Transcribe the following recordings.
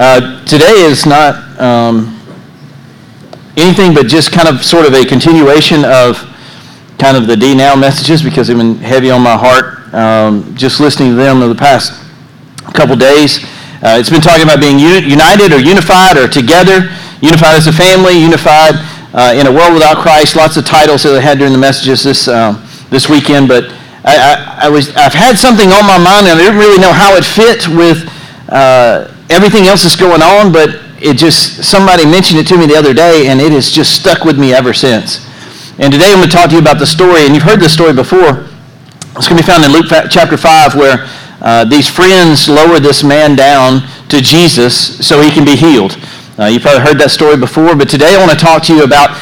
Uh, today is not um, anything but just kind of sort of a continuation of kind of the D Now messages because they've been heavy on my heart. Um, just listening to them over the past couple days. Uh, it's been talking about being uni- united or unified or together, unified as a family, unified uh, in a world without Christ. Lots of titles that I had during the messages this um, this weekend, but I, I, I, was I've had something on my mind and I didn't really know how it fit with uh, everything else is going on, but it just, somebody mentioned it to me the other day, and it has just stuck with me ever since. And today I'm going to talk to you about the story, and you've heard this story before. It's going to be found in Luke chapter 5, where uh, these friends lower this man down to Jesus so he can be healed. Uh, you've probably heard that story before, but today I want to talk to you about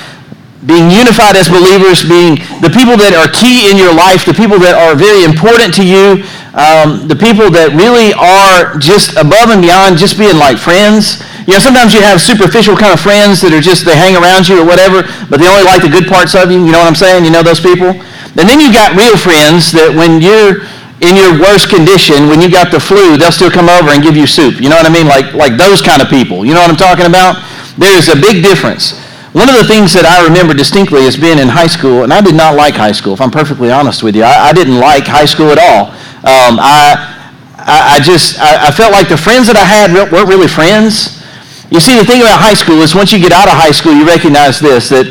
being unified as believers, being the people that are key in your life, the people that are very important to you, um, the people that really are just above and beyond just being like friends. You know, sometimes you have superficial kind of friends that are just, they hang around you or whatever, but they only like the good parts of you. You know what I'm saying? You know those people? And then you got real friends that when you're in your worst condition, when you got the flu, they'll still come over and give you soup. You know what I mean? Like, like those kind of people. You know what I'm talking about? There's a big difference. One of the things that I remember distinctly is being in high school, and I did not like high school, if I'm perfectly honest with you. I, I didn't like high school at all. Um, I, I, I, just, I, I, felt like the friends that I had weren't really friends. You see, the thing about high school is once you get out of high school, you recognize this, that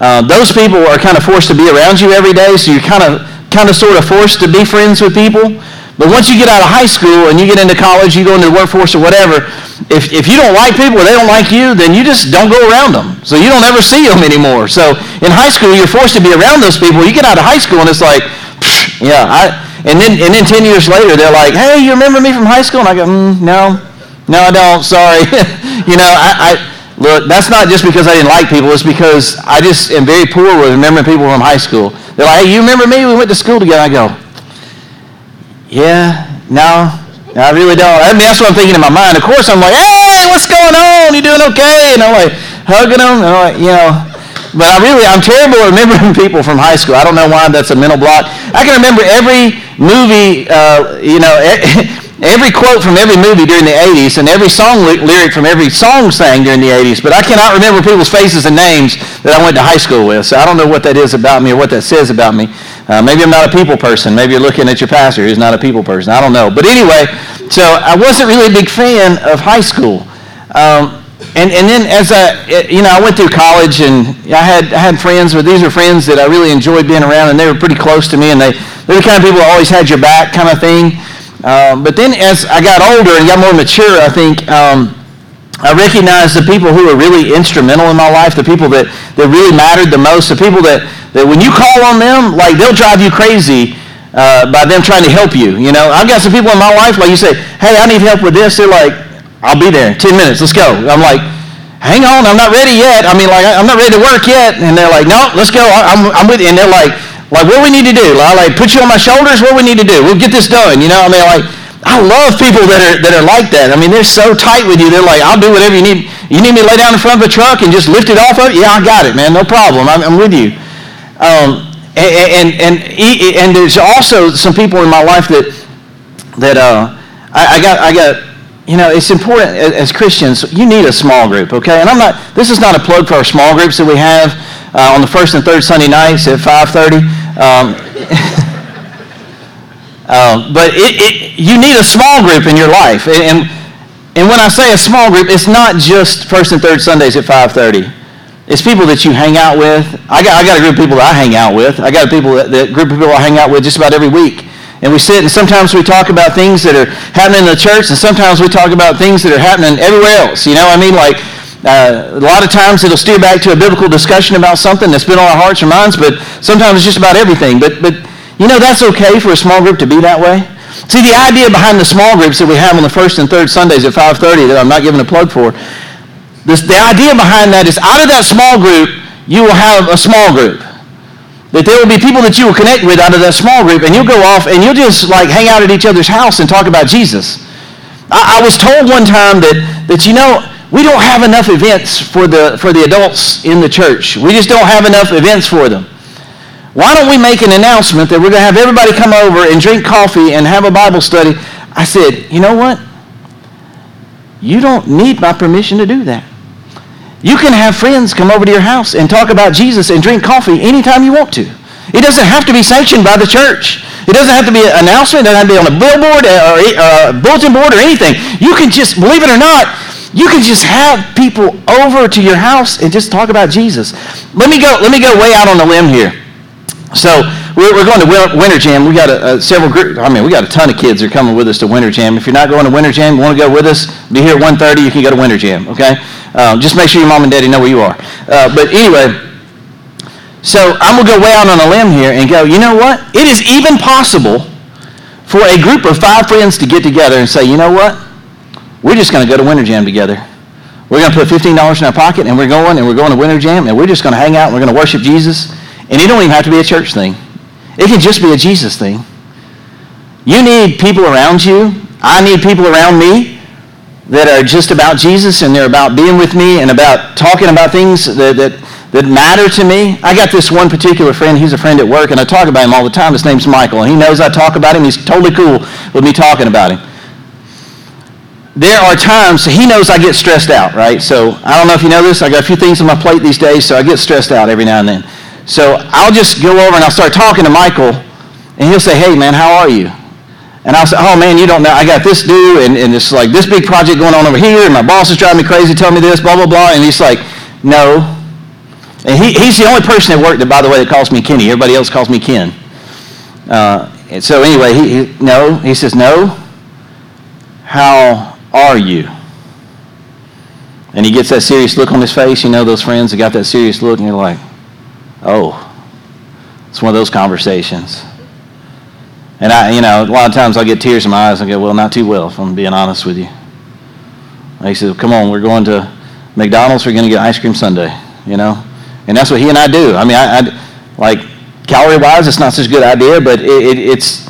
uh, those people are kind of forced to be around you every day, so you're kind of, kind of sort of forced to be friends with people. But once you get out of high school and you get into college, you go into the workforce or whatever, if, if you don't like people or they don't like you, then you just don't go around them. So you don't ever see them anymore. So in high school, you're forced to be around those people. You get out of high school and it's like, yeah, I, and then, and then 10 years later, they're like, hey, you remember me from high school? And I go, mm, no, no, I don't. Sorry. you know, I, I, look, that's not just because I didn't like people. It's because I just am very poor with remembering people from high school. They're like, hey, you remember me? We went to school together. I go, yeah, no, I really don't. I mean, that's what I'm thinking in my mind. Of course, I'm like, hey, what's going on? You doing okay? And I'm like hugging them. And I'm like, you know, but I really, I'm terrible at remembering people from high school. I don't know why that's a mental block. I can remember every movie, uh, you know, every quote from every movie during the 80s and every song lyric from every song sang during the 80s, but I cannot remember people's faces and names that I went to high school with. So I don't know what that is about me or what that says about me. Uh, maybe I'm not a people person. Maybe you're looking at your pastor who's not a people person. I don't know. But anyway, so I wasn't really a big fan of high school. Um, and, and then as I, you know, I went through college and I had, I had friends, but these were friends that I really enjoyed being around and they were pretty close to me and they, they were the kind of people that always had your back kind of thing. Um, but then as I got older and got more mature, I think um, I recognized the people who were really instrumental in my life, the people that, that really mattered the most, the people that, that when you call on them, like they'll drive you crazy uh, by them trying to help you. You know, I've got some people in my life, like you say, hey, I need help with this. They're like, I'll be there. 10 minutes. Let's go. I'm like, hang on. I'm not ready yet. I mean, like, I'm not ready to work yet. And they're like, no, let's go. I'm, I'm with you. And they're like, like, what we need to do? I like, put you on my shoulders. What we need to do? We'll get this done. You know, I mean, like, I love people that are, that are like that. I mean, they're so tight with you. They're like, I'll do whatever you need. You need me to lay down in front of a truck and just lift it off of Yeah, I got it, man. No problem. I'm, I'm with you. Um, and, and, and, and there's also some people in my life that, that uh, I, I got, I got you know, it's important as Christians, you need a small group, okay? And I'm not, this is not a plug for our small groups that we have uh, on the first and third Sunday nights at 5.30. Um, um, but it, it, you need a small group in your life. And, and when I say a small group, it's not just first and third Sundays at 5.30. It's people that you hang out with. I got, I got a group of people that I hang out with. I got a people that, that group of people I hang out with just about every week and we sit and sometimes we talk about things that are happening in the church and sometimes we talk about things that are happening everywhere else. You know, I mean, like uh, a lot of times it'll steer back to a biblical discussion about something that's been on our hearts or minds, but sometimes it's just about everything. But, but you know, that's okay for a small group to be that way. See, the idea behind the small groups that we have on the first and third Sundays at 5.30 that I'm not giving a plug for, this, the idea behind that is out of that small group, you will have a small group that there will be people that you will connect with out of that small group, and you'll go off and you'll just like hang out at each other's house and talk about Jesus. I, I was told one time that, that, you know, we don't have enough events for the, for the adults in the church. We just don't have enough events for them. Why don't we make an announcement that we're going to have everybody come over and drink coffee and have a Bible study? I said, you know what? You don't need my permission to do that. You can have friends come over to your house and talk about Jesus and drink coffee anytime you want to. It doesn't have to be sanctioned by the church. It doesn't have to be an announcement. It doesn't have to be on a billboard uh, or a bulletin board or anything. You can just, believe it or not, you can just have people over to your house and just talk about Jesus. Let me go, let me go way out on a limb here. So we're, we're going to Winter Jam. We got a, a several group. I mean, we got a ton of kids that are coming with us to Winter Jam. If you're not going to Winter Jam, want to go with us? Be here at 1:30. You can go to Winter Jam. Okay. Um, just make sure your mom and daddy know where you are. Uh, but anyway, so I'm gonna go way out on a limb here and go. You know what? It is even possible for a group of five friends to get together and say, you know what? We're just going to go to Winter Jam together. We're going to put $15 in our pocket and we're going and we're going to Winter Jam and we're just going to hang out and we're going to worship Jesus. And it don't even have to be a church thing. It can just be a Jesus thing. You need people around you. I need people around me that are just about Jesus and they're about being with me and about talking about things that, that, that matter to me. I got this one particular friend. He's a friend at work and I talk about him all the time. His name's Michael and he knows I talk about him. He's totally cool with me talking about him. There are times, he knows I get stressed out, right? So I don't know if you know this. I got a few things on my plate these days, so I get stressed out every now and then. So I'll just go over and I'll start talking to Michael, and he'll say, hey, man, how are you? And I'll say, oh, man, you don't know. I got this due, and, and it's like this big project going on over here, and my boss is driving me crazy, telling me this, blah, blah, blah. And he's like, no. And he, he's the only person at work that, by the way, that calls me Kenny. Everybody else calls me Ken. Uh, and so anyway, he, he, no. He says, no. How are you? And he gets that serious look on his face. You know those friends that got that serious look, and you're like, Oh, it's one of those conversations. And I, you know, a lot of times I get tears in my eyes and go, well, not too well, if I'm being honest with you. And he said, come on, we're going to McDonald's, we're going to get ice cream sundae, you know? And that's what he and I do. I mean, I, I like, calorie-wise, it's not such a good idea, but it, it, it's,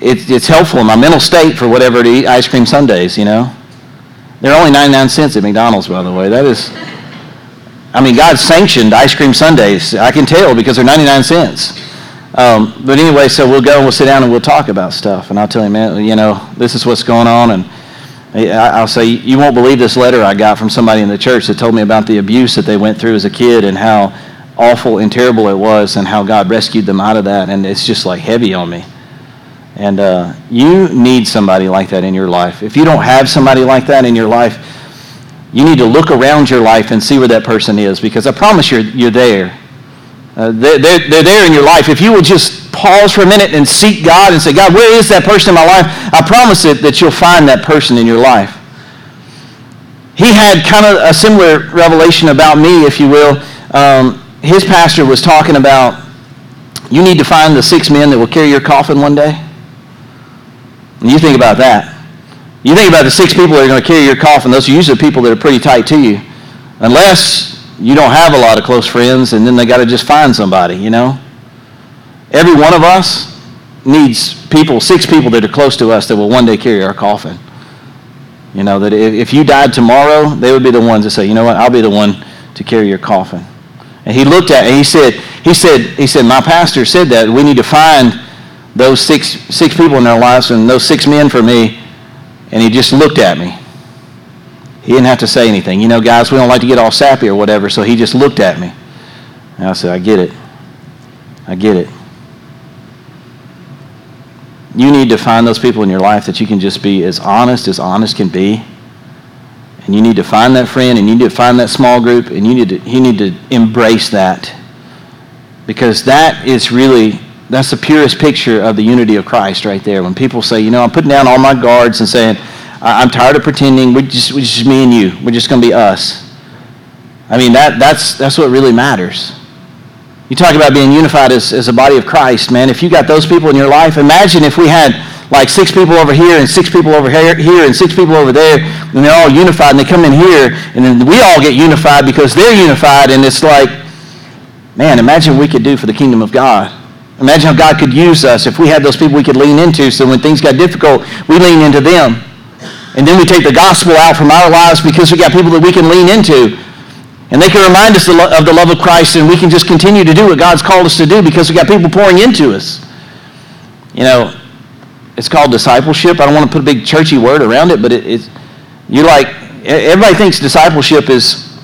it, it's helpful in my mental state for whatever to eat ice cream sundaes, you know? They're only 99 cents at McDonald's, by the way. That is, I mean, God sanctioned ice cream sundaes. I can tell because they're 99 cents. Um, but anyway, so we'll go and we'll sit down and we'll talk about stuff. And I'll tell him, man, you know, this is what's going on. And I'll say, you won't believe this letter I got from somebody in the church that told me about the abuse that they went through as a kid and how awful and terrible it was and how God rescued them out of that. And it's just like heavy on me. And uh, you need somebody like that in your life. If you don't have somebody like that in your life, you need to look around your life and see where that person is because I promise you're, you're there. Uh, they're, they're, they're there in your life. If you will just pause for a minute and seek God and say, God, where is that person in my life? I promise it that you'll find that person in your life. He had kind of a similar revelation about me, if you will. Um, his pastor was talking about you need to find the six men that will carry your coffin one day. And you think about that. You think about the six people that are going to carry your coffin, those are usually people that are pretty tight to you. Unless you don't have a lot of close friends and then they got to just find somebody, you know? Every one of us needs people, six people that are close to us that will one day carry our coffin. You know, that if you died tomorrow, they would be the ones that say, you know what, I'll be the one to carry your coffin. And he looked at it and he said, he said, he said, my pastor said that we need to find those six, six people in our lives and those six men for me and he just looked at me. He didn't have to say anything. You know, guys, we don't like to get all sappy or whatever, so he just looked at me. And I said, I get it. I get it. You need to find those people in your life that you can just be as honest as honest can be. And you need to find that friend and you need to find that small group and you need to, you need to embrace that. Because that is really that's the purest picture of the unity of Christ right there. When people say, you know, I'm putting down all my guards and saying, I'm tired of pretending. We're just, we're just me and you. We're just going to be us. I mean, that, that's, that's what really matters. You talk about being unified as, as a body of Christ, man. If you got those people in your life, imagine if we had like six people over here and six people over here, and six people over there, and they're all unified, and they come in here, and then we all get unified because they're unified, and it's like, man, imagine what we could do for the kingdom of God. Imagine how God could use us if we had those people we could lean into so when things got difficult, we lean into them. And then we take the gospel out from our lives because we got people that we can lean into. And they can remind us of the love of Christ and we can just continue to do what God's called us to do because we got people pouring into us. You know, it's called discipleship. I don't want to put a big churchy word around it, but it, it's, you're like, everybody thinks discipleship is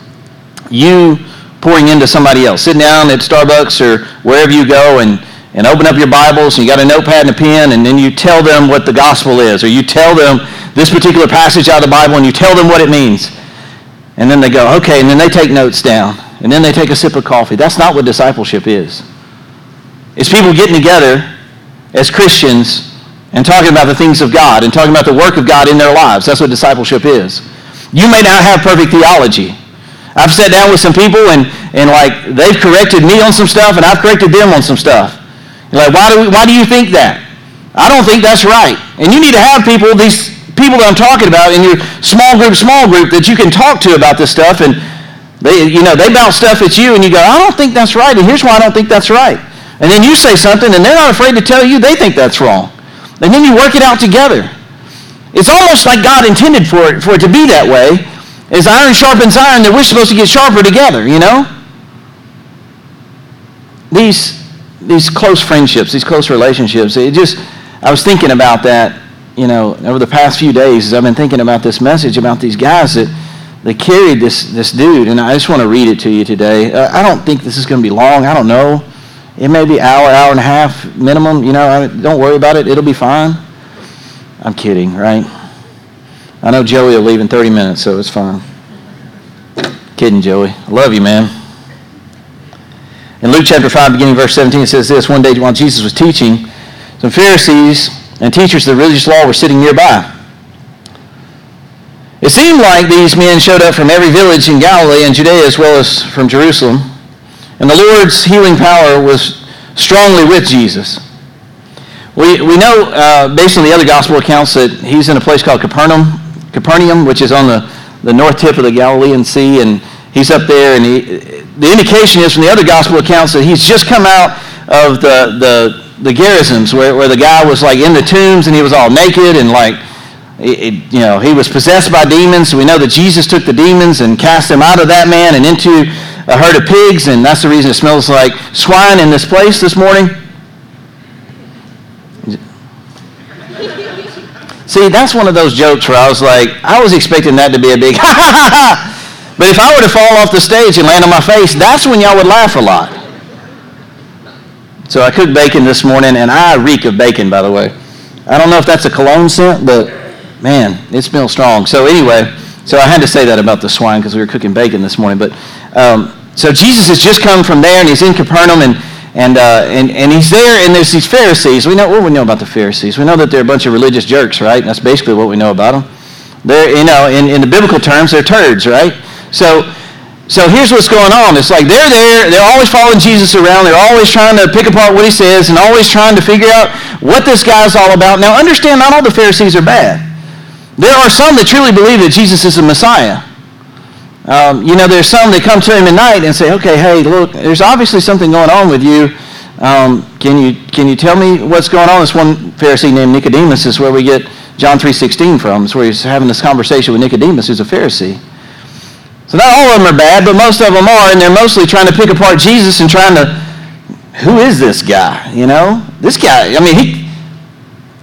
you pouring into somebody else. Sitting down at Starbucks or wherever you go and, and open up your Bibles and you got a notepad and a pen and then you tell them what the gospel is or you tell them this particular passage out of the Bible and you tell them what it means. And then they go, okay, and then they take notes down and then they take a sip of coffee. That's not what discipleship is. It's people getting together as Christians and talking about the things of God and talking about the work of God in their lives. That's what discipleship is. You may not have perfect theology. I've sat down with some people and, and like they've corrected me on some stuff and I've corrected them on some stuff. You're like, why do, we, why do you think that? I don't think that's right. And you need to have people, these people that I'm talking about in your small group, small group that you can talk to about this stuff and they, you know, they bounce stuff at you and you go, I don't think that's right and here's why I don't think that's right. And then you say something and they're not afraid to tell you they think that's wrong. And then you work it out together. It's almost like God intended for it, for it to be that way as iron sharpens iron, that we're supposed to get sharper together, you know? These, these close friendships, these close relationships, it just, I was thinking about that, you know, over the past few days as I've been thinking about this message about these guys that, that carried this, this dude, and I just want to read it to you today. Uh, I don't think this is going to be long. I don't know. It may be hour, hour and a half minimum. You know, I, don't worry about it. It'll be fine. I'm kidding, right? I know Joey will leave in 30 minutes, so it's fine. Kidding, Joey. I love you, man. In Luke chapter 5, beginning verse 17, it says this One day while Jesus was teaching, some Pharisees and teachers of the religious law were sitting nearby. It seemed like these men showed up from every village in Galilee and Judea as well as from Jerusalem. And the Lord's healing power was strongly with Jesus. We, we know, uh, based on the other gospel accounts, that he's in a place called Capernaum, Capernaum, which is on the, the north tip of the Galilean Sea, and he's up there. And he, the indication is from the other gospel accounts that he's just come out of the, the, the Gerasenes, where, where the guy was like in the tombs and he was all naked and like, it, you know, he was possessed by demons. We know that Jesus took the demons and cast them out of that man and into a herd of pigs, and that's the reason it smells like swine in this place this morning. See, that's one of those jokes where I was like, I was expecting that to be a big ha ha ha ha. But if I were to fall off the stage and land on my face, that's when y'all would laugh a lot. So I cooked bacon this morning, and I reek of bacon, by the way. I don't know if that's a cologne scent, but man, it smells strong. So anyway, so I had to say that about the swine because we were cooking bacon this morning. But um, so Jesus has just come from there, and he's in Capernaum, and and, uh, and, and he's there, and there's these Pharisees. We know what we know about the Pharisees. We know that they're a bunch of religious jerks, right? That's basically what we know about them. They're, you know, in, in the biblical terms, they're turds, right? So, so here's what's going on. It's like they're there, they're always following Jesus around, they're always trying to pick apart what he says, and always trying to figure out what this guy's all about. Now, understand, not all the Pharisees are bad. There are some that truly believe that Jesus is the Messiah. Um, you know, there's some that come to him at night and say, okay, hey, look, there's obviously something going on with you. Um, can you can you tell me what's going on? This one Pharisee named Nicodemus is where we get John 3.16 from. It's where he's having this conversation with Nicodemus, who's a Pharisee. So not all of them are bad, but most of them are, and they're mostly trying to pick apart Jesus and trying to, who is this guy? You know, this guy. I mean, he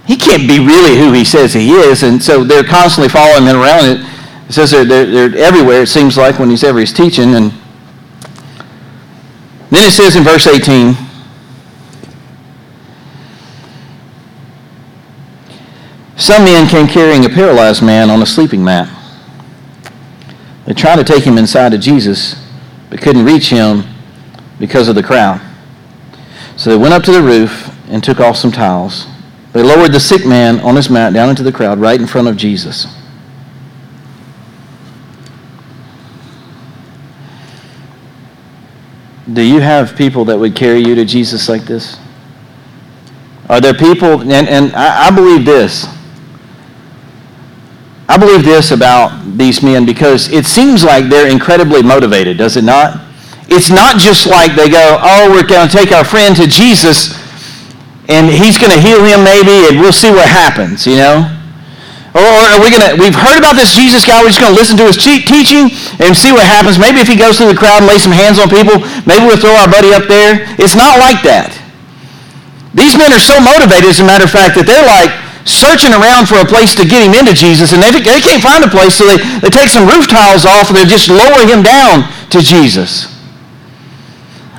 he can't be really who he says he is, and so they're constantly following him around. It says they're, they're, they're everywhere, it seems like, when he's ever he's teaching. And then it says in verse 18, Some men came carrying a paralyzed man on a sleeping mat. They tried to take him inside to Jesus, but couldn't reach him because of the crowd. So they went up to the roof and took off some towels. They lowered the sick man on his mat down into the crowd right in front of Jesus. Do you have people that would carry you to Jesus like this? Are there people, and, and I, I believe this. Believe this about these men because it seems like they're incredibly motivated, does it not? It's not just like they go, oh, we're going to take our friend to Jesus and he's going to heal him maybe and we'll see what happens, you know? Or are we going to, we've heard about this Jesus guy, we're just going to listen to his teaching and see what happens. Maybe if he goes through the crowd and lays some hands on people, maybe we'll throw our buddy up there. It's not like that. These men are so motivated, as a matter of fact, that they're like, searching around for a place to get him into Jesus, and they, they can't find a place, so they, they take some roof tiles off and they just lower him down to Jesus.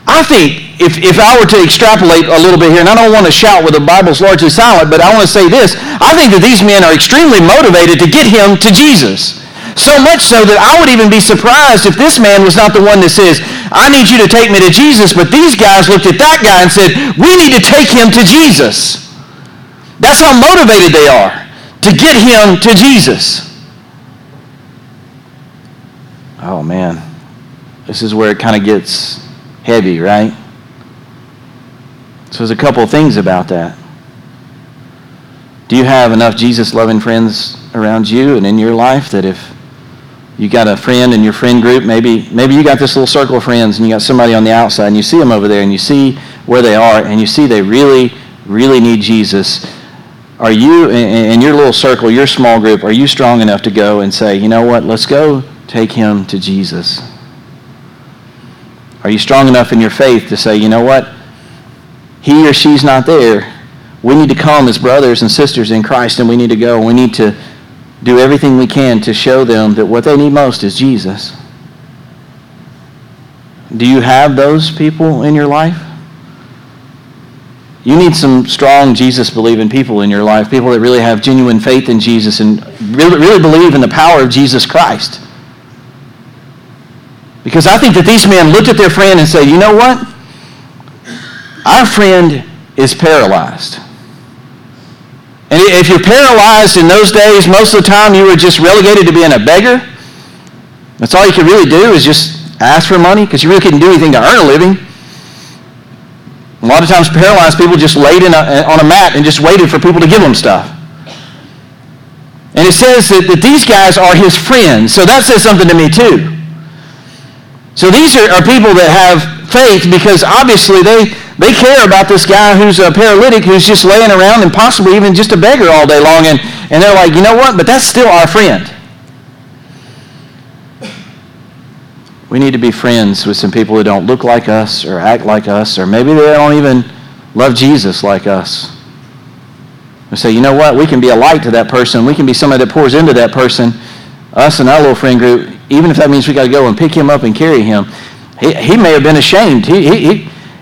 I think if, if I were to extrapolate a little bit here, and I don't want to shout where the Bible's largely silent, but I want to say this. I think that these men are extremely motivated to get him to Jesus. So much so that I would even be surprised if this man was not the one that says, I need you to take me to Jesus, but these guys looked at that guy and said, we need to take him to Jesus. That's how motivated they are to get him to Jesus. Oh man, this is where it kind of gets heavy, right? So there's a couple things about that. Do you have enough Jesus loving friends around you and in your life that if you got a friend in your friend group, maybe maybe you got this little circle of friends and you got somebody on the outside and you see them over there and you see where they are and you see they really really need Jesus. Are you in your little circle, your small group, are you strong enough to go and say, "You know what? Let's go take him to Jesus." Are you strong enough in your faith to say, "You know what? He or she's not there. We need to come as brothers and sisters in Christ and we need to go. We need to do everything we can to show them that what they need most is Jesus. Do you have those people in your life? You need some strong Jesus believing people in your life, people that really have genuine faith in Jesus and really, really believe in the power of Jesus Christ. Because I think that these men looked at their friend and said, you know what? Our friend is paralyzed. And if you're paralyzed in those days, most of the time you were just relegated to being a beggar. That's all you could really do is just ask for money because you really couldn't do anything to earn a living. A lot of times paralyzed people just laid a, eh, on a mat and just waited for people to give them stuff. And it says that, that these guys are his friends. So that says something to me too. So these are, are people that have faith because obviously they, they care about this guy who's a paralytic who's just laying around and possibly even just a beggar all day long. And, and they're like, you know what? But that's still our friend. We need to be friends with some people who don't look like us or act like us, or maybe they don't even love Jesus like us. We say, you know what? We can be a light to that person. We can be somebody that pours into that person. Us and our little friend group, even if that means we got to go and pick him up and carry him. He, he may have been ashamed. He, he,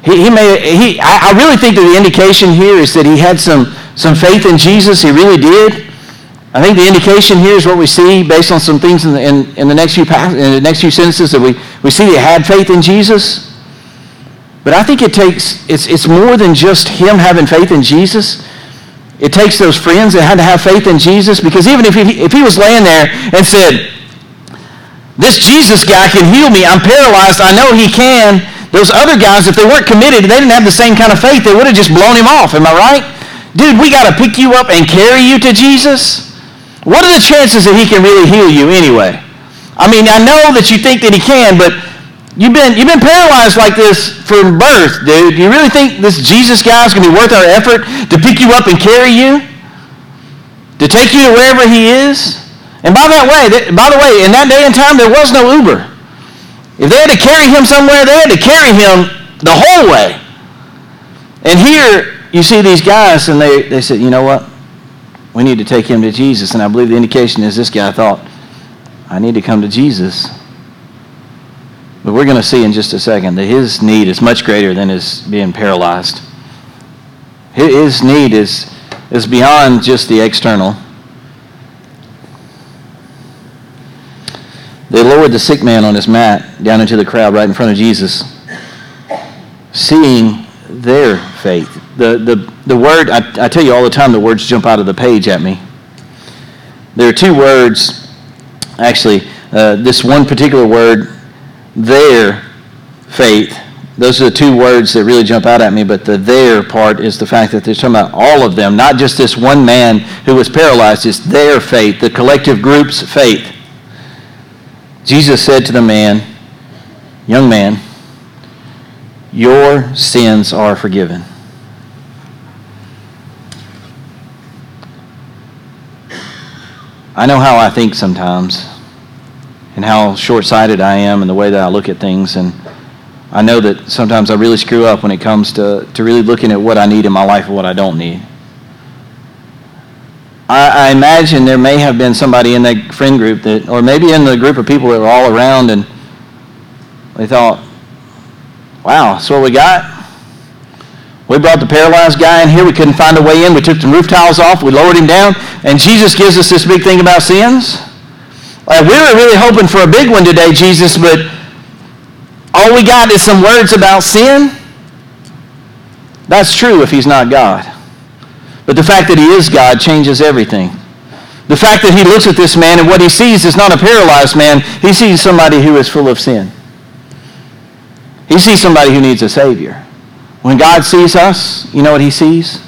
he, he may, he, I, I really think that the indication here is that he had some, some faith in Jesus. He really did. I think the indication here is what we see based on some things in the, in, in the next few in the next few sentences that we, we see they had faith in Jesus. But I think it takes, it's, it's more than just him having faith in Jesus. It takes those friends that had to have faith in Jesus because even if he, if he was laying there and said, this Jesus guy can heal me, I'm paralyzed, I know he can, those other guys, if they weren't committed, they didn't have the same kind of faith, they would have just blown him off. Am I right? Dude, we got to pick you up and carry you to Jesus. What are the chances that he can really heal you anyway? I mean, I know that you think that he can, but you've been, you've been paralyzed like this from birth, dude. Do you really think this Jesus guy is going to be worth our effort to pick you up and carry you? To take you to wherever he is? And by that way, by the way, in that day and time, there was no Uber. If they had to carry him somewhere, they had to carry him the whole way. And here you see these guys, and they, they said, you know what? We need to take him to Jesus. And I believe the indication is this guy thought, I need to come to Jesus. But we're going to see in just a second that his need is much greater than his being paralyzed. His need is, is beyond just the external. They lowered the sick man on his mat down into the crowd right in front of Jesus, seeing their faith. The, the, the word, I, I tell you all the time, the words jump out of the page at me. There are two words, actually, uh, this one particular word, their faith, those are the two words that really jump out at me, but the their part is the fact that they're talking about all of them, not just this one man who was paralyzed. It's their faith, the collective group's faith. Jesus said to the man, Young man, your sins are forgiven. I know how I think sometimes and how short sighted I am and the way that I look at things. And I know that sometimes I really screw up when it comes to, to really looking at what I need in my life and what I don't need. I, I imagine there may have been somebody in that friend group that, or maybe in the group of people that were all around, and they thought, wow, that's what we got? We brought the paralyzed guy in here. We couldn't find a way in. We took the roof tiles off. We lowered him down. And Jesus gives us this big thing about sins. Like, we were really hoping for a big one today, Jesus, but all we got is some words about sin. That's true if he's not God. But the fact that he is God changes everything. The fact that he looks at this man and what he sees is not a paralyzed man. He sees somebody who is full of sin. He sees somebody who needs a Savior. When God sees us, you know what he sees?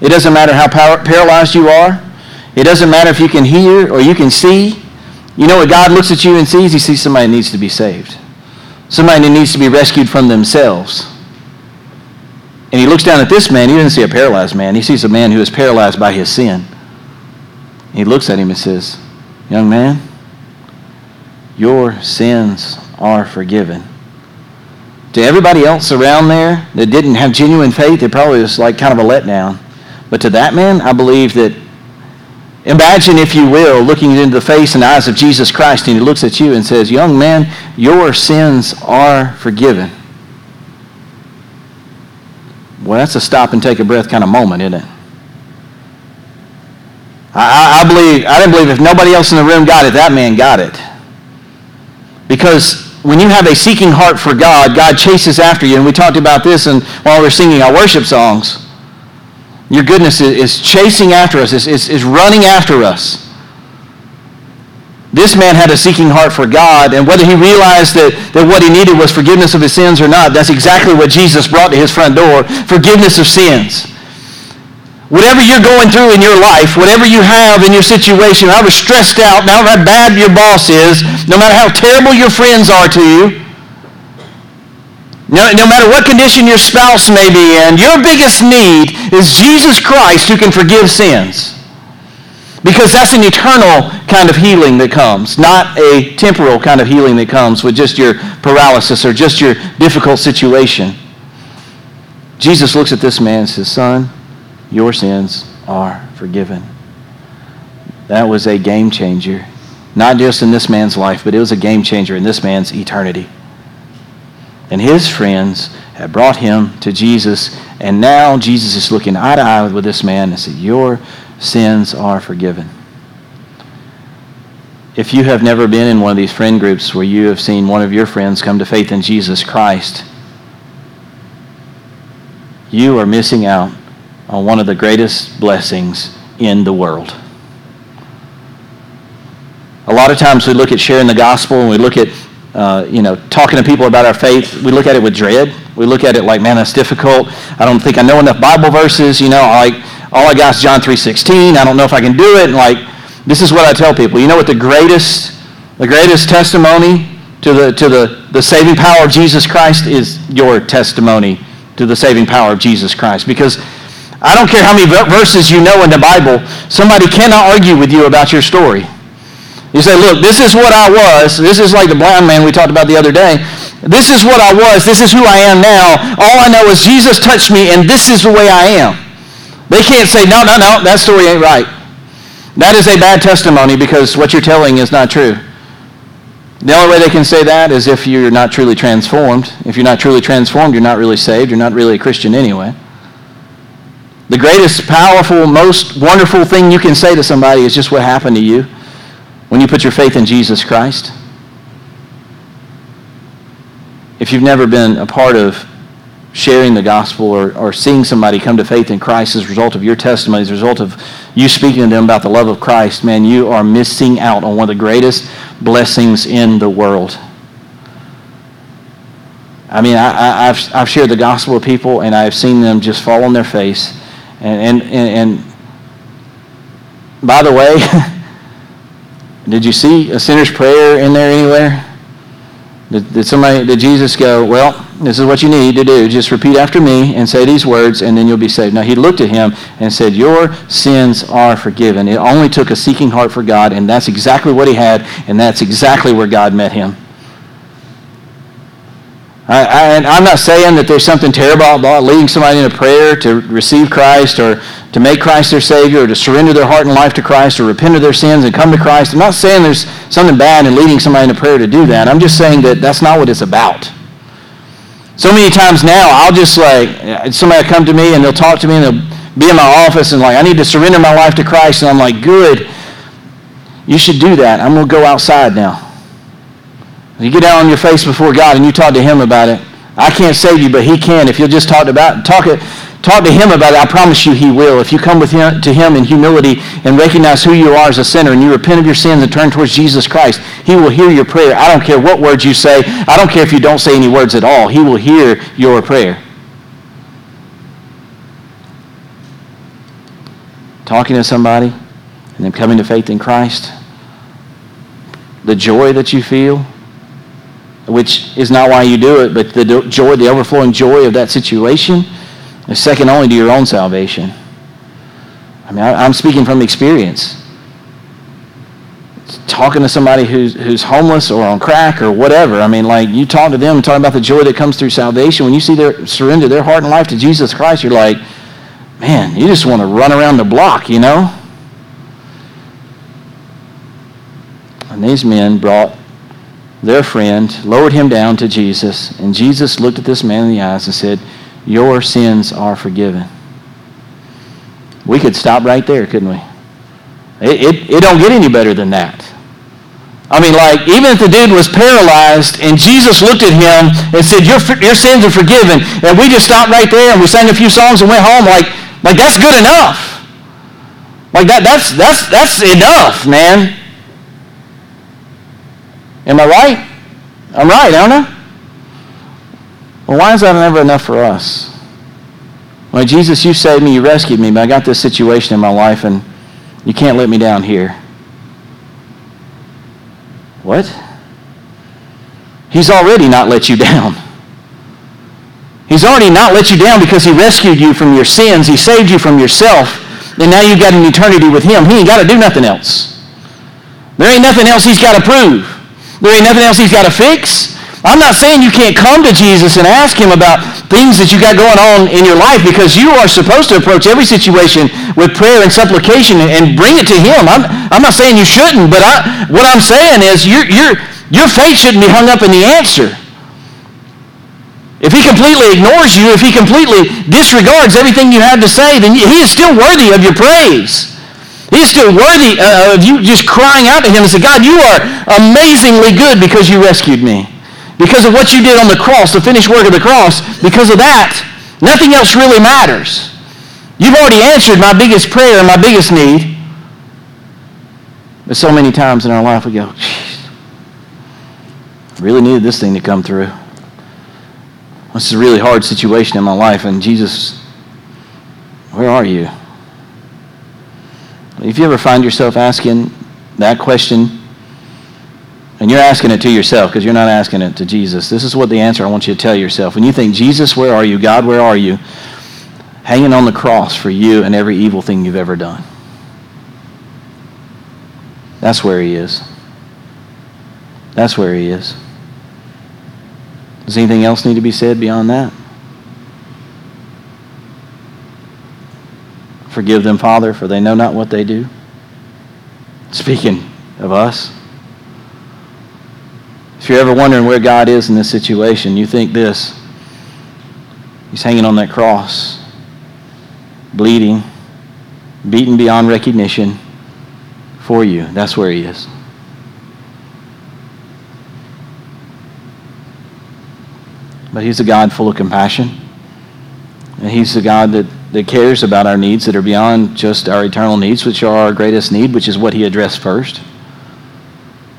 It doesn't matter how paralyzed you are. It doesn't matter if you can hear or you can see. You know what God looks at you and sees? He sees somebody needs to be saved. Somebody that needs to be rescued from themselves. And he looks down at this man. He doesn't see a paralyzed man. He sees a man who is paralyzed by his sin. He looks at him and says, Young man, your sins are forgiven. To everybody else around there that didn't have genuine faith, it probably was like kind of a letdown. But to that man, I believe that, imagine, if you will, looking into the face and eyes of Jesus Christ, and he looks at you and says, Young man, your sins are forgiven. Well, that's a stop and take a breath kind of moment, isn't it? I, I, believe, I didn't believe if nobody else in the room got it, that man got it. Because when you have a seeking heart for God, God chases after you. And we talked about this and while we are singing our worship songs. Your goodness is, chasing after us, is, is, is running after us. This man had a seeking heart for God, and whether he realized that, that what he needed was forgiveness of his sins or not, that's exactly what Jesus brought to his front door forgiveness of sins. Whatever you're going through in your life, whatever you have in your situation, however stressed out, however bad your boss is, no matter how terrible your friends are to you, no, no matter what condition your spouse may be in, your biggest need is Jesus Christ who can forgive sins. Because that's an eternal kind of healing that comes, not a temporal kind of healing that comes with just your paralysis or just your difficult situation. Jesus looks at this man and says, Son, your sins are forgiven. That was a game changer, not just in this man's life, but it was a game changer in this man's eternity. And his friends had brought him to Jesus, and now Jesus is looking eye to eye with this man and said, Your sins are forgiven. If you have never been in one of these friend groups where you have seen one of your friends come to faith in Jesus Christ, you are missing out on one of the greatest blessings in the world. A lot of times we look at sharing the gospel and we look at uh, you know, talking to people about our faith, we look at it with dread. We look at it like, man, that's difficult. I don't think I know enough Bible verses. You know, like all I got is John 3.16. I don't know if I can do it. And like, this is what I tell people. You know what the greatest, the greatest testimony to the, to the, the saving power of Jesus Christ is your testimony to the saving power of Jesus Christ. Because I don't care how many verses you know in the Bible, somebody cannot argue with you about your story. You say, look, this is what I was. This is like the blind man we talked about the other day. This is what I was. This is who I am now. All I know is Jesus touched me, and this is the way I am. They can't say, no, no, no, that story ain't right. That is a bad testimony because what you're telling is not true. The only way they can say that is if you're not truly transformed. If you're not truly transformed, you're not really saved. You're not really a Christian anyway. The greatest, powerful, most wonderful thing you can say to somebody is just what happened to you when you put your faith in Jesus Christ. If you've never been a part of sharing the gospel or, or seeing somebody come to faith in Christ as a result of your testimony, as a result of you speaking to them about the love of Christ, man, you are missing out on one of the greatest blessings in the world. I mean, I, have I've shared the gospel with people and I've seen them just fall on their face. And, and, and, and by the way, did you see a sinner's prayer in there anywhere? Did, did somebody, did Jesus go, well, this is what you need to do. Just repeat after me and say these words, and then you'll be saved. Now, he looked at him and said, Your sins are forgiven. It only took a seeking heart for God, and that's exactly what he had, and that's exactly where God met him. I, I'm not saying that there's something terrible about leading somebody in a prayer to receive Christ or to make Christ their Savior or to surrender their heart and life to Christ or repent of their sins and come to Christ. I'm not saying there's something bad in leading somebody in a prayer to do that. I'm just saying that that's not what it's about. So many times now, I'll just like, somebody will come to me and they'll talk to me and they'll be in my office and like, I need to surrender my life to Christ. And I'm like, good. You should do that. I'm going to go outside now. You get down on your face before God and you talk to him about it. I can't save you, but he can. If you'll just talk about talk it, talk to him about it, I promise you he will. If you come with him, to him in humility and recognize who you are as a sinner and you repent of your sins and turn towards Jesus Christ, he will hear your prayer. I don't care what words you say. I don't care if you don't say any words at all. He will hear your prayer. Talking to somebody and then coming to faith in Christ, the joy that you feel, which is not why you do it, but the joy, the overflowing joy of that situation is second only to your own salvation. I mean, I, am speaking from experience. Talking to somebody who's, who's homeless or on crack or whatever. I mean, like, you talk to them, talking about the joy that comes through salvation. When you see their surrender their heart and life to Jesus Christ, you're like, man, you just want to run around the block, you know? And these men brought their friend, lowered him down to Jesus, and Jesus looked at this man in the eyes and said, Your sins are forgiven. We could stop right there, couldn't we? It, it, it don't get any better than that. I mean, like, even if the dude was paralyzed and Jesus looked at him and said, your, your sins are forgiven, and we just stopped right there and we sang a few songs and went home, like, like that's good enough. Like, that, that's, that's, that's enough, man. Am I right? I'm right, aren't I? Well, why is that never enough for us? Well, Jesus, you saved me, you rescued me, but I got this situation in my life and you can't let me down here. What? He's already not let you down. He's already not let you down because he rescued you from your sins. He saved you from yourself. And now you've got an eternity with him. He ain't got to do nothing else. There ain't nothing else he's got to prove. There ain't nothing else he's got to fix. I'm not saying you can't come to Jesus and ask him about things that you got going on in your life because you are supposed to approach every situation with prayer and supplication and bring it to him. I'm, I'm not saying you shouldn't, but I, what I'm saying is your, your, your faith shouldn't be hung up in the answer. If he completely ignores you, if he completely disregards everything you have to say, then he is still worthy of your praise. He's still worthy uh, of you just crying out to him and say, God, you are amazingly good because you rescued me. Because of what you did on the cross, the finished work of the cross, because of that, nothing else really matters. You've already answered my biggest prayer and my biggest need. But so many times in our life we go, Jeez, I really needed this thing to come through. This is a really hard situation in my life, and Jesus, where are you? If you ever find yourself asking that question, and you're asking it to yourself because you're not asking it to Jesus, this is what the answer I want you to tell yourself. When you think, Jesus, where are you? God, where are you? Hanging on the cross for you and every evil thing you've ever done. That's where he is. That's where he is. Does anything else need to be said beyond that? Forgive them, Father, for they know not what they do. Speaking of us, if you're ever wondering where God is in this situation, you think this He's hanging on that cross, bleeding, beaten beyond recognition for you. That's where He is. But He's a God full of compassion. And He's a God that that cares about our needs that are beyond just our eternal needs, which are our greatest need, which is what he addressed first.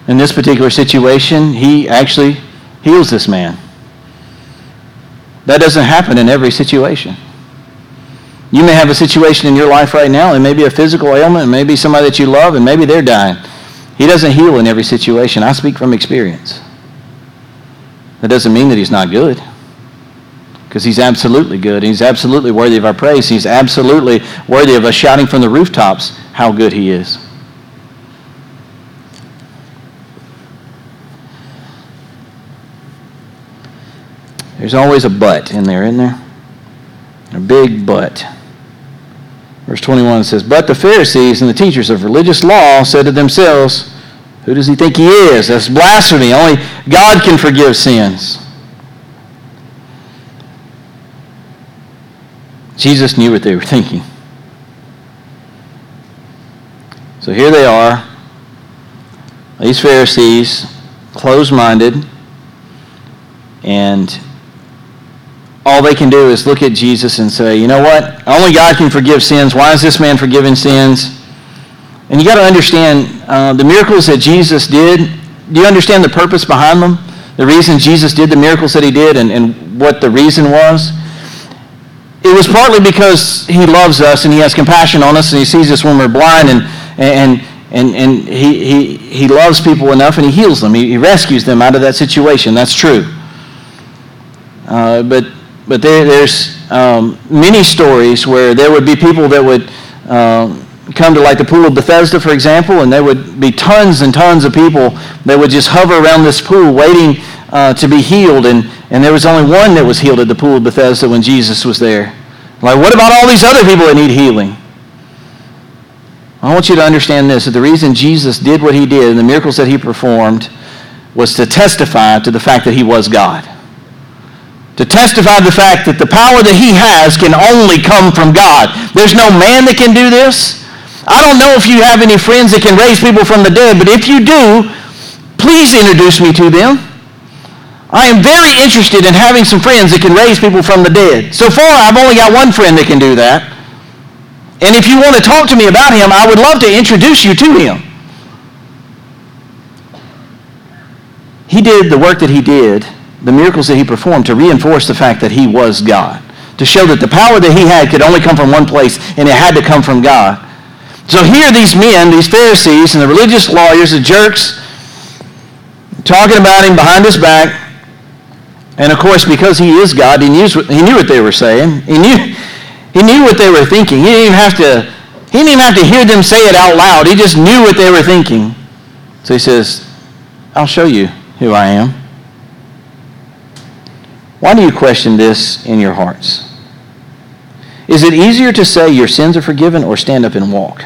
In this particular situation, he actually heals this man. That doesn't happen in every situation. You may have a situation in your life right now, and maybe a physical ailment, and maybe somebody that you love, and maybe they're dying. He doesn't heal in every situation. I speak from experience. That doesn't mean that he's not good because he's absolutely good. He's absolutely worthy of our praise. He's absolutely worthy of us shouting from the rooftops how good he is. There's always a but in there, isn't there? A big but. Verse 21 says, But the Pharisees and the teachers of religious law said to themselves, Who does he think he is? That's blasphemy. Only God can forgive sins. Jesus knew what they were thinking. So here they are, these Pharisees, closed minded, and all they can do is look at Jesus and say, you know what? Only God can forgive sins. Why is this man forgiving sins? And you got to understand uh, the miracles that Jesus did. Do you understand the purpose behind them? The reason Jesus did the miracles that he did and, and what the reason was? It was partly because he loves us and he has compassion on us and he sees us when we're blind and, and, and, and he, he, he loves people enough and he heals them. He, he rescues them out of that situation. That's true. Uh, but but there, there's um, many stories where there would be people that would uh, come to like the pool of Bethesda, for example, and there would be tons and tons of people that would just hover around this pool waiting uh, to be healed. And, and there was only one that was healed at the pool of Bethesda when Jesus was there. Like, what about all these other people that need healing? I want you to understand this that the reason Jesus did what he did and the miracles that he performed was to testify to the fact that he was God to testify to the fact that the power that he has can only come from God. There's no man that can do this. I don't know if you have any friends that can raise people from the dead, but if you do, please introduce me to them. I am very interested in having some friends that can raise people from the dead. So far, I've only got one friend that can do that. And if you want to talk to me about him, I would love to introduce you to him. He did the work that he did the miracles that he performed to reinforce the fact that he was God, to show that the power that he had could only come from one place and it had to come from God. So here these men, these Pharisees and the religious lawyers, the jerks, talking about him behind his back. And of course, because he is God, he knew, he knew what they were saying. He knew, he knew what they were thinking. He didn't even have to, he didn't even have to hear them say it out loud. He just knew what they were thinking. So he says, I'll show you who I am. Why do you question this in your hearts? Is it easier to say your sins are forgiven or stand up and walk?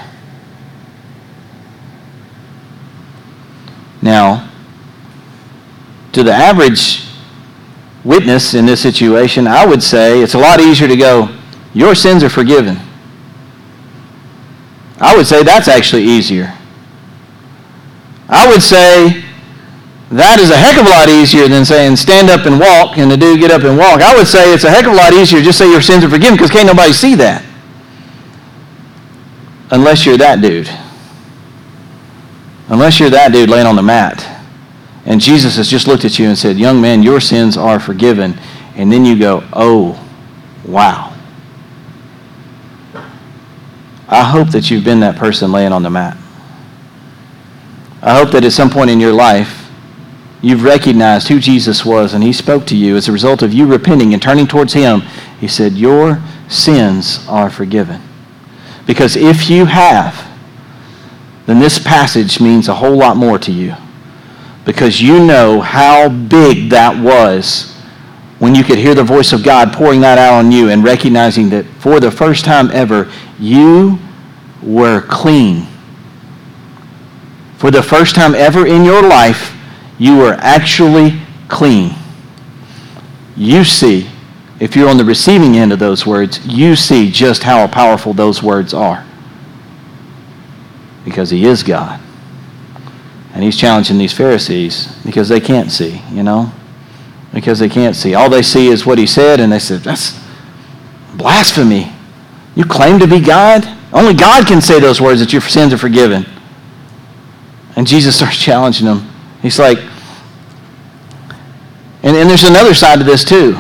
Now, to the average witness in this situation, I would say it's a lot easier to go, your sins are forgiven. I would say that's actually easier. I would say that is a heck of a lot easier than saying stand up and walk and the dude get up and walk. I would say it's a heck of a lot easier just say your sins are forgiven because can't nobody see that. Unless you're that dude. Unless you're that dude laying on the mat. And Jesus has just looked at you and said, Young man, your sins are forgiven. And then you go, Oh, wow. I hope that you've been that person laying on the mat. I hope that at some point in your life, You've recognized who Jesus was, and he spoke to you as a result of you repenting and turning towards him. He said, Your sins are forgiven. Because if you have, then this passage means a whole lot more to you. Because you know how big that was when you could hear the voice of God pouring that out on you and recognizing that for the first time ever, you were clean. For the first time ever in your life, you were actually clean. You see, if you're on the receiving end of those words, you see just how powerful those words are. Because he is God. And he's challenging these Pharisees because they can't see, you know? Because they can't see. All they see is what he said, and they said, That's blasphemy. You claim to be God? Only God can say those words that your sins are forgiven. And Jesus starts challenging them. He's like, and, and there's another side to this too.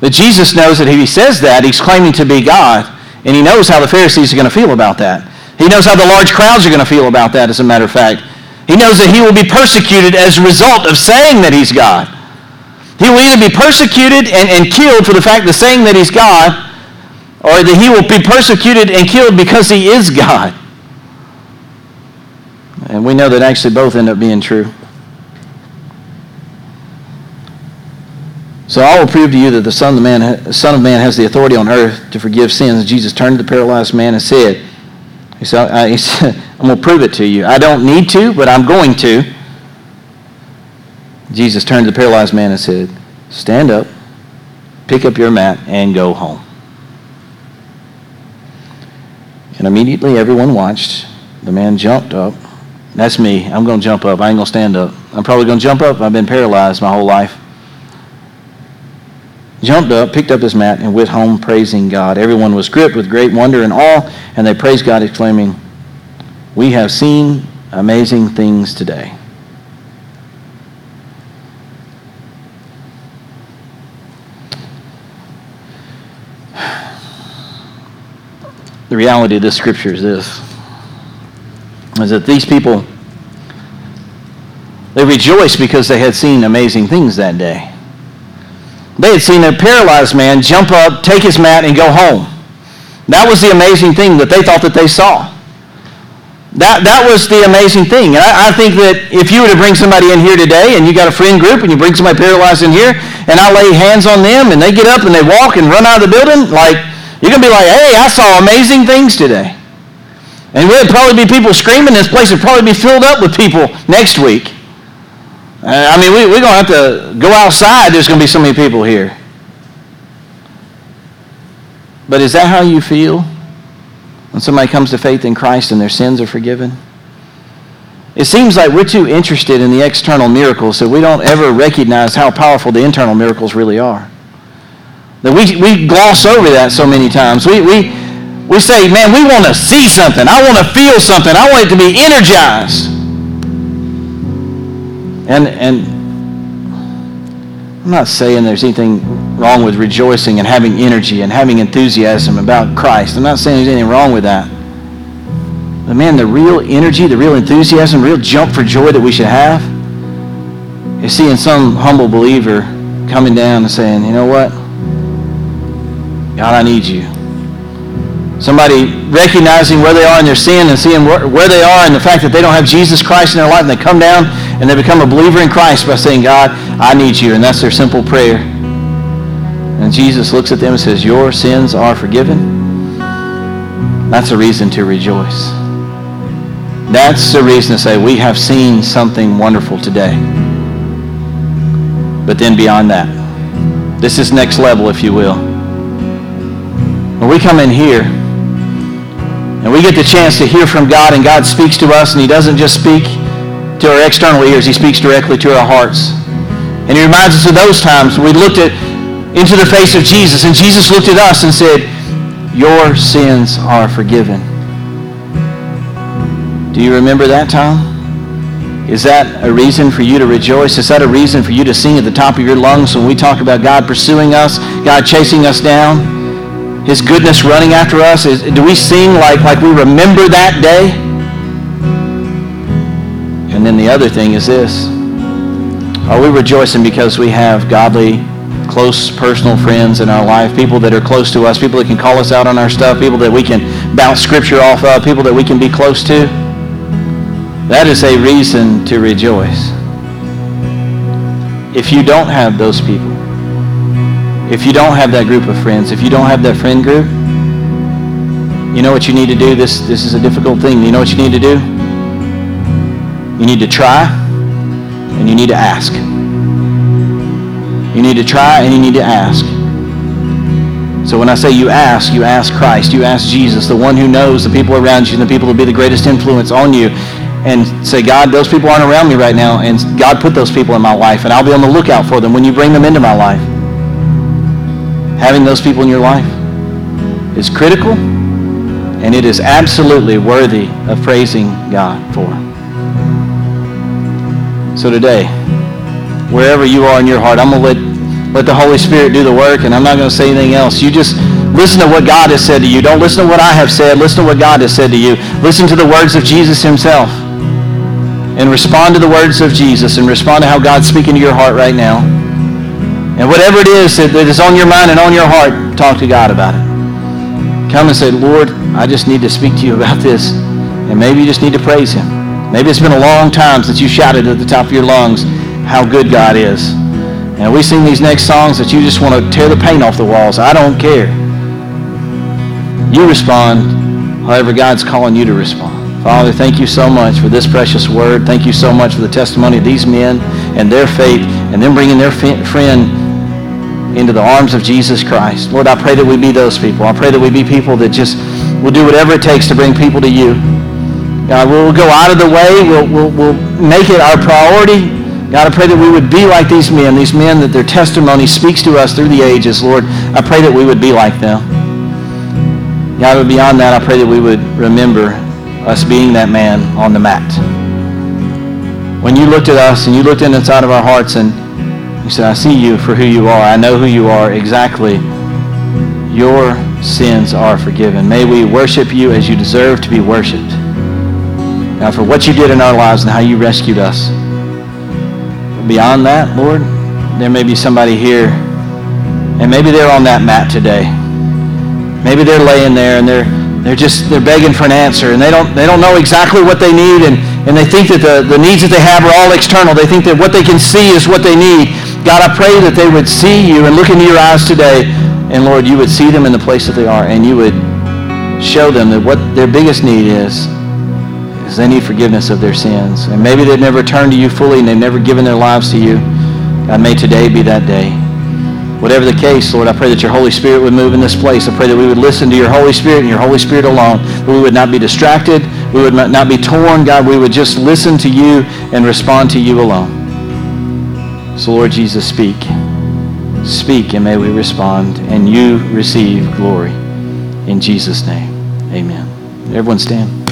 That Jesus knows that if he says that, he's claiming to be God, and he knows how the Pharisees are going to feel about that. He knows how the large crowds are going to feel about that, as a matter of fact. He knows that he will be persecuted as a result of saying that he's God. He will either be persecuted and, and killed for the fact of saying that he's God, or that he will be persecuted and killed because he is God. And we know that actually both end up being true. So I will prove to you that the Son of, man, Son of Man has the authority on earth to forgive sins. Jesus turned to the paralyzed man and said, he said, I'm going to prove it to you. I don't need to, but I'm going to. Jesus turned to the paralyzed man and said, Stand up, pick up your mat, and go home. And immediately everyone watched. The man jumped up. That's me. I'm going to jump up. I ain't going to stand up. I'm probably going to jump up. I've been paralyzed my whole life. Jumped up, picked up his mat, and went home praising God. Everyone was gripped with great wonder and awe, and they praised God, exclaiming, We have seen amazing things today. the reality of this scripture is this is that these people they rejoiced because they had seen amazing things that day. They had seen a paralyzed man jump up, take his mat, and go home. That was the amazing thing that they thought that they saw. That, that was the amazing thing. And I, I, think that if you were to bring somebody in here today and you got a friend group and you bring somebody paralyzed in here and I lay hands on them and they get up and they walk and run out of the building, like, you're going to be like, hey, I saw amazing things today. And there'd probably be people screaming. This place would probably be filled up with people next week. Uh, I mean, we, we're going to have to go outside. There's going to be so many people here. But is that how you feel when somebody comes to faith in Christ and their sins are forgiven? It seems like we're too interested in the external miracles so we don't ever recognize how powerful the internal miracles really are. That we, we gloss over that so many times. We, we, we say, man, we want to see something. I want to feel something. I want it to be energized. And, and I'm not saying there's anything wrong with rejoicing and having energy and having enthusiasm about Christ. I'm not saying there's anything wrong with that. But man, the real energy, the real enthusiasm, real jump for joy that we should have is seeing some humble believer coming down and saying, you know what? God, I need you. Somebody recognizing where they are in their sin and seeing where, where they are and the fact that they don't have Jesus Christ in their life and they come down and they become a believer in Christ by saying, God, I need you. And that's their simple prayer. And Jesus looks at them and says, your sins are forgiven. That's a reason to rejoice. That's the reason to say we have seen something wonderful today. But then beyond that, this is next level, if you will. When we come in here we get the chance to hear from God and God speaks to us and he doesn't just speak to our external ears, he speaks directly to our hearts. And he reminds us of those times we looked at into the face of Jesus and Jesus looked at us and said, your sins are forgiven. Do you remember that time? Is that a reason for you to rejoice? Is that a reason for you to sing at the top of your lungs when we talk about God pursuing us, God chasing us down? His goodness running after us? Is, do we sing like, like we remember that day? And then the other thing is this. Are we rejoicing because we have godly, close, personal friends in our life, people that are close to us, people that can call us out on our stuff, people that we can bounce scripture off of, people that we can be close to? That is a reason to rejoice. If you don't have those people, if you don't have that group of friends, if you don't have that friend group, you know what you need to do? This, this is a difficult thing. You know what you need to do? You need to try and you need to ask. You need to try and you need to ask. So when I say you ask, you ask Christ. You ask Jesus, the one who knows the people around you and the people that will be the greatest influence on you. And say, God, those people aren't around me right now. And God put those people in my life. And I'll be on the lookout for them when you bring them into my life having those people in your life is critical and it is absolutely worthy of praising God for. So today, wherever you are in your heart, I'm going to let, let the Holy Spirit do the work and I'm not going to say anything else. You just listen to what God has said to you. Don't listen to what I have said. Listen to what God has said to you. Listen to the words of Jesus himself and respond to the words of Jesus and respond to how God's speaking to your heart right now. And whatever it is that, is on your mind and on your heart, talk to God about it. Come and say, Lord, I just need to speak to you about this. And maybe you just need to praise him. Maybe it's been a long time since you shouted at the top of your lungs how good God is. And we sing these next songs that you just want to tear the paint off the walls. I don't care. You respond however God's calling you to respond. Father, thank you so much for this precious word. Thank you so much for the testimony of these men and their faith and them bringing their friend into the arms of Jesus Christ. Lord, I pray that we be those people. I pray that we be people that just will do whatever it takes to bring people to you. God, we'll go out of the way. We'll, we'll, we'll make it our priority. God, I pray that we would be like these men, these men that their testimony speaks to us through the ages. Lord, I pray that we would be like them. God, beyond that, I pray that we would remember us being that man on the mat. When you looked at us and you looked inside of our hearts and you said, I see you for who you are. I know who you are exactly. Your sins are forgiven. May we worship you as you deserve to be worshiped. Now, for what you did in our lives and how you rescued us. Beyond that, Lord, there may be somebody here, and maybe they're on that mat today. Maybe they're laying there and they're they're just they're begging for an answer, and they don't they don't know exactly what they need, and, and they think that the, the needs that they have are all external. They think that what they can see is what they need. God, I pray that they would see you and look into your eyes today, and Lord, you would see them in the place that they are, and you would show them that what their biggest need is is they need forgiveness of their sins. And maybe they've never turned to you fully and they've never given their lives to you. God, may today be that day. Whatever the case, Lord, I pray that your Holy Spirit would move in this place. I pray that we would listen to your Holy Spirit and your Holy Spirit alone. That we would not be distracted. We would not be torn. God, we would just listen to you and respond to you alone. So, Lord Jesus, speak. Speak, and may we respond, and you receive glory. In Jesus' name, amen. Everyone stand.